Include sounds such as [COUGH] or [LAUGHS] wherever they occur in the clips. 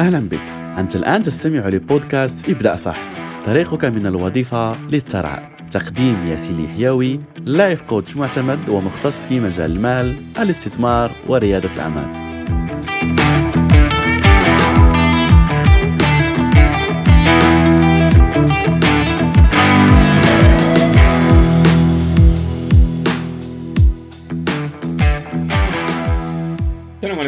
أهلا بك. أنت الآن تستمع لبودكاست ابدأ صح. طريقك من الوظيفة للترعى. تقديم ياسين الحيوي لايف كوتش معتمد ومختص في مجال المال الاستثمار وريادة الأعمال.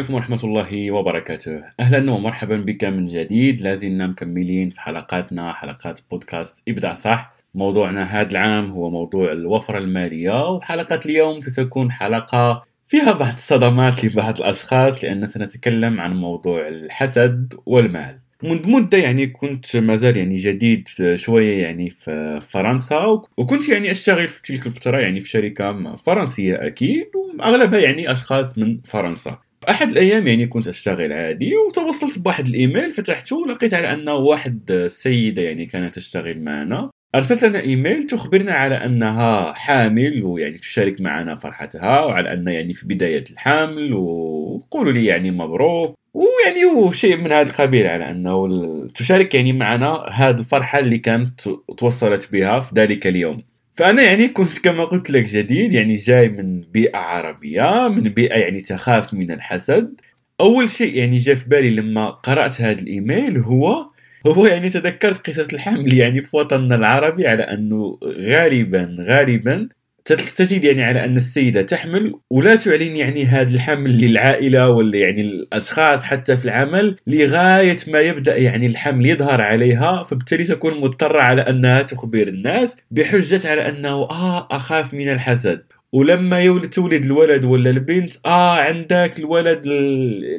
عليكم ورحمة الله وبركاته. أهلا ومرحبا بك من جديد. لازلنا مكملين في حلقاتنا حلقات بودكاست ابدع صح. موضوعنا هذا العام هو موضوع الوفرة المالية وحلقة اليوم ستكون حلقة فيها بعض الصدمات لبعض الأشخاص لأن سنتكلم عن موضوع الحسد والمال. منذ مدة يعني كنت مازال يعني جديد شوية يعني في فرنسا وكنت يعني أشتغل في تلك الفترة يعني في شركة فرنسية أكيد وأغلبها يعني أشخاص من فرنسا. أحد الأيام يعني كنت أشتغل عادي وتوصلت بواحد الإيميل فتحته لقيت على انه واحد السيده يعني كانت تشتغل معنا. أرسلت لنا إيميل تخبرنا على أنها حامل ويعني تشارك معنا فرحتها وعلى أن يعني في بداية الحمل وقولوا لي يعني مبروك. ويعني وشيء من هذا القبيل على أنه تشارك يعني معنا هذه الفرحة اللي كانت توصلت بها في ذلك اليوم. فأنا يعني كنت كما قلت لك جديد يعني جاي من بيئة عربية من بيئة يعني تخاف من الحسد. أول شيء يعني جاء في بالي لما قرأت هذا الإيميل هو هو يعني تذكرت قصص الحمل يعني في وطننا العربي على أنه غالبا غالبا تجد يعني على أن السيدة تحمل ولا تعلن يعني هذا الحمل للعائلة ولا يعني الأشخاص حتى في العمل لغاية ما يبدأ يعني الحمل يظهر عليها فبالتالي تكون مضطرة على أنها تخبر الناس بحجة على أنه آه أخاف من الحسد ولما يولد تولد الولد ولا البنت آه عندك الولد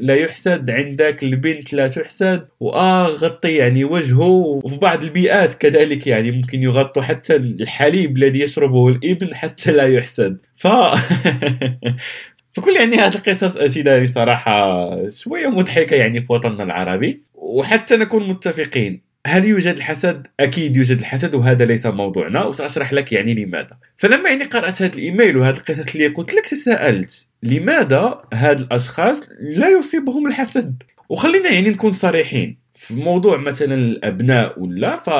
لا يحسد عندك البنت لا تحسد وآه غطي يعني وجهه وفي بعض البيئات كذلك يعني ممكن يغطوا حتى الحليب الذي يشربه الإبن حتى لا يحسد. ف [LAUGHS] فكل يعني هذه القصص يعني صراحة شوية مضحكة يعني في وطننا العربي وحتى نكون متفقين. هل يوجد الحسد؟ أكيد يوجد الحسد وهذا ليس موضوعنا وسأشرح لك يعني لماذا. فلما يعني قرأت هذا الإيميل وهذه القصص اللي قلت لك تساءلت لماذا هاد الأشخاص لا يصيبهم الحسد؟ وخلينا يعني نكون صريحين في موضوع مثلا الأبناء ولا ف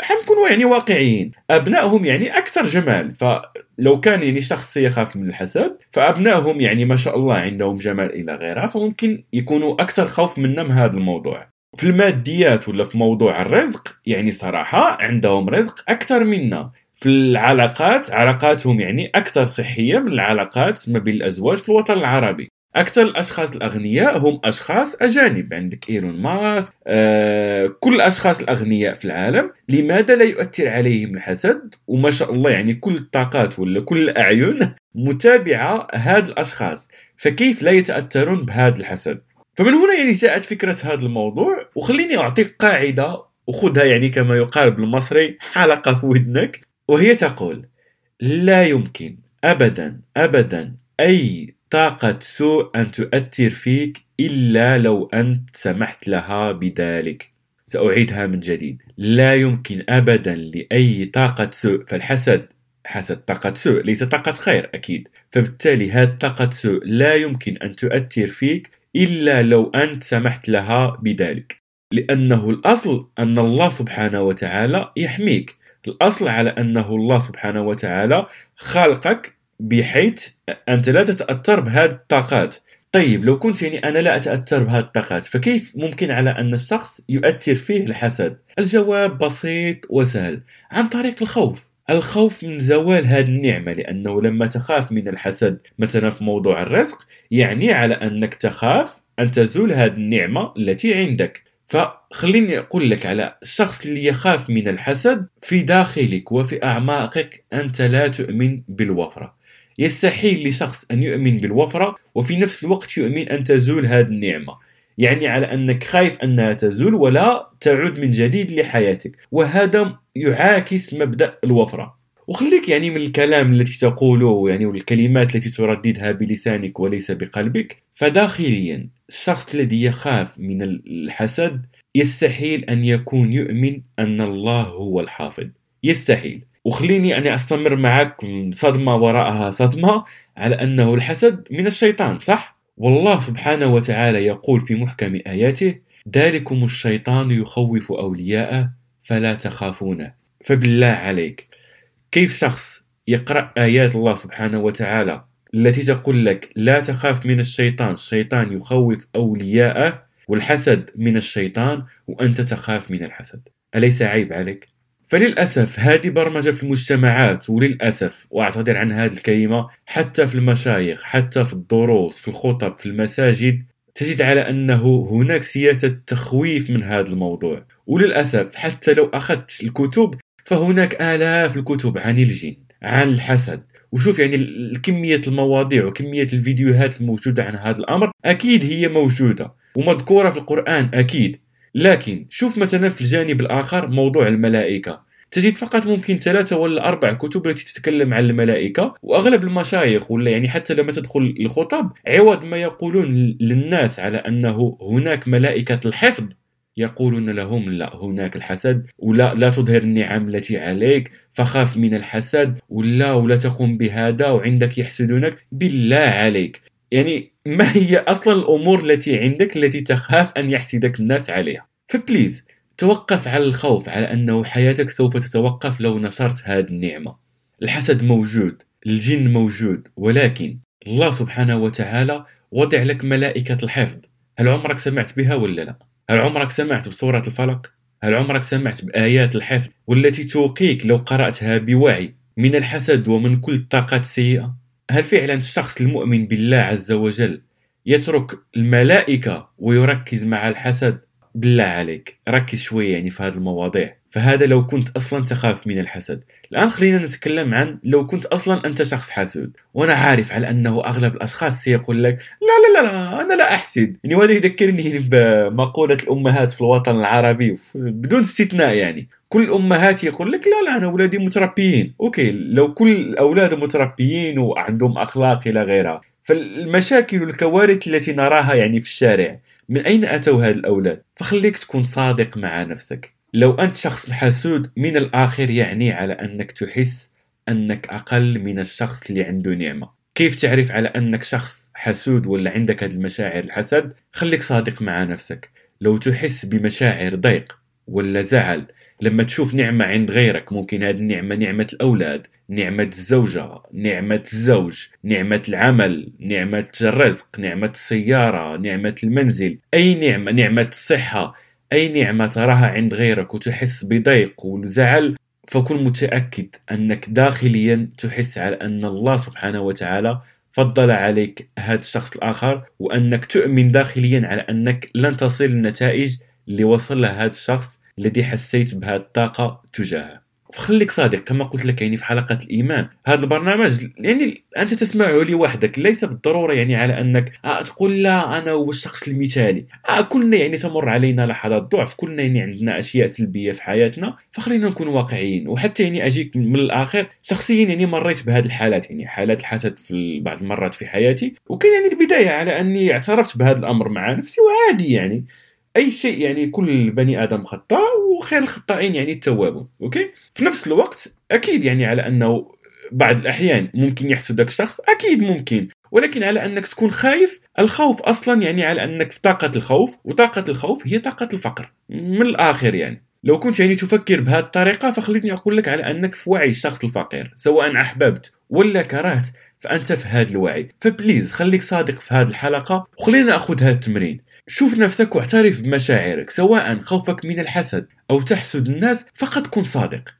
حنكونوا يعني واقعيين أبنائهم يعني أكثر جمال فلو كان يعني شخص يخاف من الحسد فأبنائهم يعني ما شاء الله عندهم جمال إلى غيرها فممكن يكونوا أكثر خوف منا من هذا الموضوع في الماديات ولا في موضوع الرزق يعني صراحة عندهم رزق أكثر منا. في العلاقات علاقاتهم يعني أكثر صحية من العلاقات ما بين الأزواج في الوطن العربي. أكثر الأشخاص الأغنياء هم أشخاص أجانب عندك إيلون ماسك آه كل الأشخاص الأغنياء في العالم. لماذا لا يؤثر عليهم الحسد؟ وما شاء الله يعني كل الطاقات ولا كل الأعين متابعة هاد الأشخاص. فكيف لا يتأثرون بهذا الحسد؟ فمن هنا يعني جاءت فكرة هذا الموضوع وخليني أعطيك قاعدة وخذها يعني كما يقال بالمصري حلقة في ودنك. وهي تقول لا يمكن أبدا أبدا أي طاقة سوء أن تؤثر فيك إلا لو أنت سمحت لها بذلك. سأعيدها من جديد لا يمكن أبدا لأي طاقة سوء فالحسد حسد طاقة سوء ليس طاقة خير أكيد. فبالتالي هذه طاقة سوء لا يمكن أن تؤثر فيك إلا لو أنت سمحت لها بذلك. لأنه الأصل أن الله سبحانه وتعالى يحميك. الأصل على أنه الله سبحانه وتعالى خلقك بحيث أنت لا تتأثر بهذه الطاقات. طيب لو كنت يعني أنا لا أتأثر بهذه الطاقات فكيف ممكن على أن الشخص يؤثر فيه الحسد؟ الجواب بسيط وسهل عن طريق الخوف. الخوف من زوال هذه النعمة لأنه لما تخاف من الحسد مثلا في موضوع الرزق يعني على أنك تخاف أن تزول هذه النعمة التي عندك. فخليني أقول لك على الشخص اللي يخاف من الحسد في داخلك وفي أعماقك أنت لا تؤمن بالوفرة. يستحيل لشخص أن يؤمن بالوفرة وفي نفس الوقت يؤمن أن تزول هذه النعمة. يعني على أنك خايف أنها تزول ولا تعود من جديد لحياتك. وهذا يعاكس مبدأ الوفرة. وخليك يعني من الكلام التي تقوله يعني والكلمات التي ترددها بلسانك وليس بقلبك. فداخليا الشخص الذي يخاف من الحسد يستحيل أن يكون يؤمن أن الله هو الحافظ. يستحيل. وخليني أني أستمر معك صدمة وراءها صدمة على أنه الحسد من الشيطان صح؟ والله سبحانه وتعالى يقول في محكم آياته ذلكم الشيطان يخوف أولياءه فلا تخافونه فبالله عليك. كيف شخص يقرأ آيات الله سبحانه وتعالى التي تقول لك لا تخاف من الشيطان الشيطان يخوف أولياءه والحسد من الشيطان وأنت تخاف من الحسد أليس عيب عليك؟ فللأسف هذه برمجة في المجتمعات وللأسف وأعتذر عن هذه الكلمة حتى في المشايخ حتى في الدروس في الخطب في المساجد تجد على أنه هناك سياسة تخويف من هذا الموضوع. وللأسف حتى لو أخذت الكتب فهناك آلاف الكتب عن الجن عن الحسد. وشوف يعني كمية المواضيع وكمية الفيديوهات الموجودة عن هذا الأمر أكيد هي موجودة. ومذكورة في القرآن أكيد. لكن شوف مثلا في الجانب الآخر موضوع الملائكة. تجد فقط ممكن ثلاثة ولا أربع كتب التي تتكلم عن الملائكة وأغلب المشايخ ولا يعني حتى لما تدخل الخطب عوض ما يقولون للناس على أنه هناك ملائكة الحفظ. يقولون لهم لا هناك الحسد ولا لا تظهر النعم التي عليك فخاف من الحسد ولا ولا تقوم بهذا وعندك يحسدونك. بالله عليك. يعني ما هي أصلا الأمور التي عندك التي تخاف أن يحسدك الناس عليها فبليز توقف على الخوف على أنه حياتك سوف تتوقف لو نشرت هذه النعمة الحسد موجود الجن موجود ولكن الله سبحانه وتعالى وضع لك ملائكة الحفظ هل عمرك سمعت بها ولا لا هل عمرك سمعت بسورة الفلق؟ هل عمرك سمعت بآيات الحفظ والتي توقيك لو قرأتها بوعي من الحسد ومن كل الطاقات السيئة؟ هل فعلا الشخص المؤمن بالله عز وجل يترك الملائكة ويركز مع الحسد؟ بالله عليك ركز شوية يعني في هذه المواضيع فهذا لو كنت أصلا تخاف من الحسد. الآن خلينا نتكلم عن لو كنت أصلا أنت شخص حاسود وأنا عارف على أنه أغلب الأشخاص سيقول لك لا لا لا, أنا لا أحسد. يعني وهذا يذكرني بمقولة الأمهات في الوطن العربي بدون استثناء يعني. كل الأمهات يقول لك لا لا أنا أولادي متربيين. أوكي لو كل الأولاد متربيين وعندهم أخلاق إلى غيرها. فالمشاكل والكوارث التي نراها يعني في الشارع من أين أتوا هاد الأولاد؟ فخليك تكون صادق مع نفسك. لو أنت شخص حسود من الآخر يعني على أنك تحس أنك أقل من الشخص اللي عنده نعمة. كيف تعرف على أنك شخص حسود ولا عندك هذه المشاعر الحسد؟ خليك صادق مع نفسك. لو تحس بمشاعر ضيق ولا زعل لما تشوف نعمة عند غيرك ممكن هذه النعمة نعمة الأولاد نعمة الزوجة نعمة الزوج نعمة العمل نعمة الرزق نعمة السيارة نعمة المنزل أي نعمة نعمة الصحة أي نعمة تراها عند غيرك وتحس بضيق وزعل فكن متأكد أنك داخليا تحس على أن الله سبحانه وتعالى فضل عليك هذا الشخص الآخر وأنك تؤمن داخليا على أنك لن تصل النتائج اللي وصل لها هذا الشخص الذي حسيت بهذه الطاقة تجاهه. خليك صادق كما قلت لك يعني في حلقة الإيمان. هذا البرنامج يعني أنت تسمعه لوحدك ليس بالضرورة يعني على أنك آه تقول لا أنا هو الشخص المثالي. آه كلنا يعني تمر علينا لحظات ضعف كلنا يعني عندنا أشياء سلبية في حياتنا فخلينا نكون واقعيين. وحتى يعني أجيك من الآخر شخصيا يعني مريت بهذه الحالات يعني حالات الحسد في بعض المرات في حياتي. وكان يعني البداية على أني اعترفت بهذا الأمر مع نفسي وعادي يعني. أي شيء يعني كل بني آدم خطاء وخير الخطائين يعني التوابون أوكي؟ في نفس الوقت أكيد يعني على أنه بعض الأحيان ممكن يحسدك شخص أكيد ممكن ولكن على أنك تكون خايف الخوف أصلا يعني على أنك في طاقة الخوف وطاقة الخوف هي طاقة الفقر من الآخر يعني. لو كنت يعني تفكر بهذه الطريقة فخليني أقول لك على أنك في وعي الشخص الفقير سواء أحببت ولا كرهت فأنت في هذا الوعي. ف please خليك صادق في هذه الحلقة وخلينا نأخذ هذا التمرين. شوف نفسك واعترف بمشاعرك سواء خوفك من الحسد أو تحسد الناس فقط كن صادق.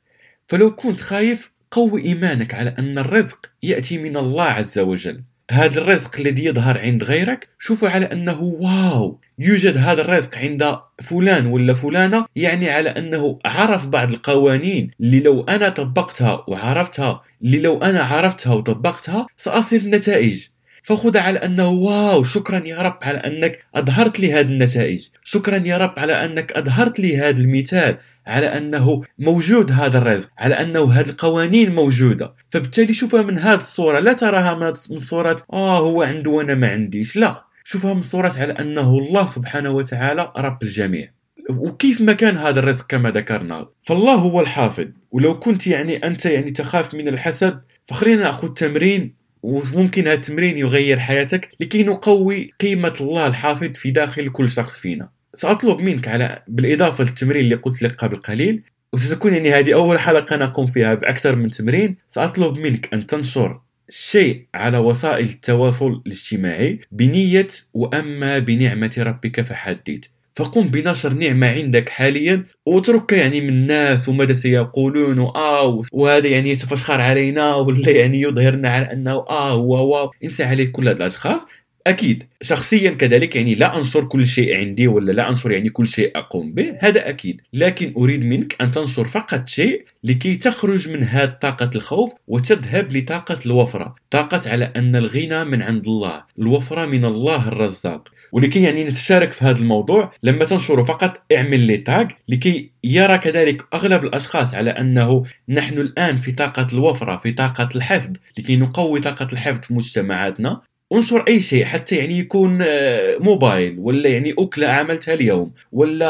فلو كنت خايف قوي إيمانك على أن الرزق يأتي من الله عز وجل. هذا الرزق الذي يظهر عند غيرك شوفوا على أنه wow! يوجد هذا الرزق عند فلان ولا فلانة يعني على أنه عرف بعض القوانين اللي لو أنا طبقتها وعرفتها اللي لو أنا عرفتها وطبقتها سأصل النتائج. فخذ على أنه واو شكرا يا رب على أنك أظهرت لي هذه النتائج. شكرا يا رب على أنك أظهرت لي هذا المثال على أنه موجود هذا الرزق على أنه هذه القوانين موجودة. فبالتالي شوفها من هذه الصورة لا تراها من صورة آه هو عنده وأنا ما عنديش. لا شوفها من صورة على أنه الله سبحانه وتعالى رب الجميع. وكيف ما كان هذا الرزق كما ذكرنا. فالله هو الحافظ. ولو كنت يعني أنت يعني تخاف من الحسد فخلينا نأخذ تمرين وممكن هذا التمرين يغير حياتك لكي نقوي قيمة الله الحافظ في داخل كل شخص فينا. سأطلب منك على بالإضافة للتمرين اللي قلت لك قبل قليل وستكون يعني هذه أول حلقة نقوم فيها بأكثر من تمرين سأطلب منك أن تنشر شيء على وسائل التواصل الاجتماعي بنية وأما بنعمة ربك فحدث فقم بنشر نعمة عندك حاليا واترك يعني من الناس وماذا سيقولون؟ آه وهذا يعني يتفشخر علينا ولا يعني يظهرنا على أنه آه هو واو انسى عليه كل هاد الأشخاص. أكيد. شخصيا كذلك يعني لا أنشر كل شيء عندي ولا لا أنشر يعني كل شيء أقوم به هذا أكيد. لكن أريد منك أن تنشر فقط شيء لكي تخرج من هذه طاقة الخوف وتذهب لطاقة الوفرة. طاقة على أن الغنى من عند الله الوفرة من الله الرزاق. ولكي يعني نتشارك في هذا الموضوع لما تنشر فقط اعمل لي تاج لكي يرى كذلك أغلب الأشخاص على أنه نحن الآن في طاقة الوفرة في طاقة الحفظ لكي نقوي طاقة الحفظ في مجتمعاتنا. انشر اي شيء حتى يعني يكون آه، موبايل ولا يعني أكلة عملتها اليوم ولا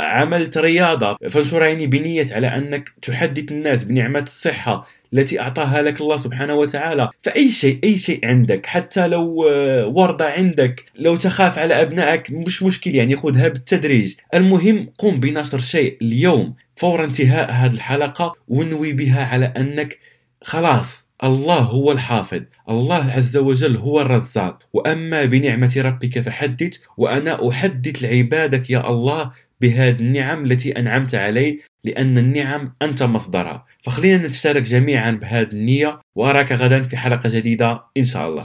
عملت رياضة. فانشرها يعني بنية على أنك تحدث الناس بنعمة الصحة التي أعطاها لك الله سبحانه وتعالى. فأي شيء أي شيء عندك حتى لو آه، وردة عندك لو تخاف على أبنائك مش مشكل يعني خذها بالتدريج. المهم قم بنشر شيء اليوم فور انتهاء هذه الحلقة ونوي بها على أنك خلاص الله هو الحافظ الله عز وجل هو الرزاق. وأما بنعمة ربك فحدث وأنا أحدث لعبادك يا الله بهذه النعم التي أنعمت علي لأن النعم أنت مصدرها. فخلينا نتشارك جميعا بهذه النية وأراك غدا في حلقة جديدة إن شاء الله.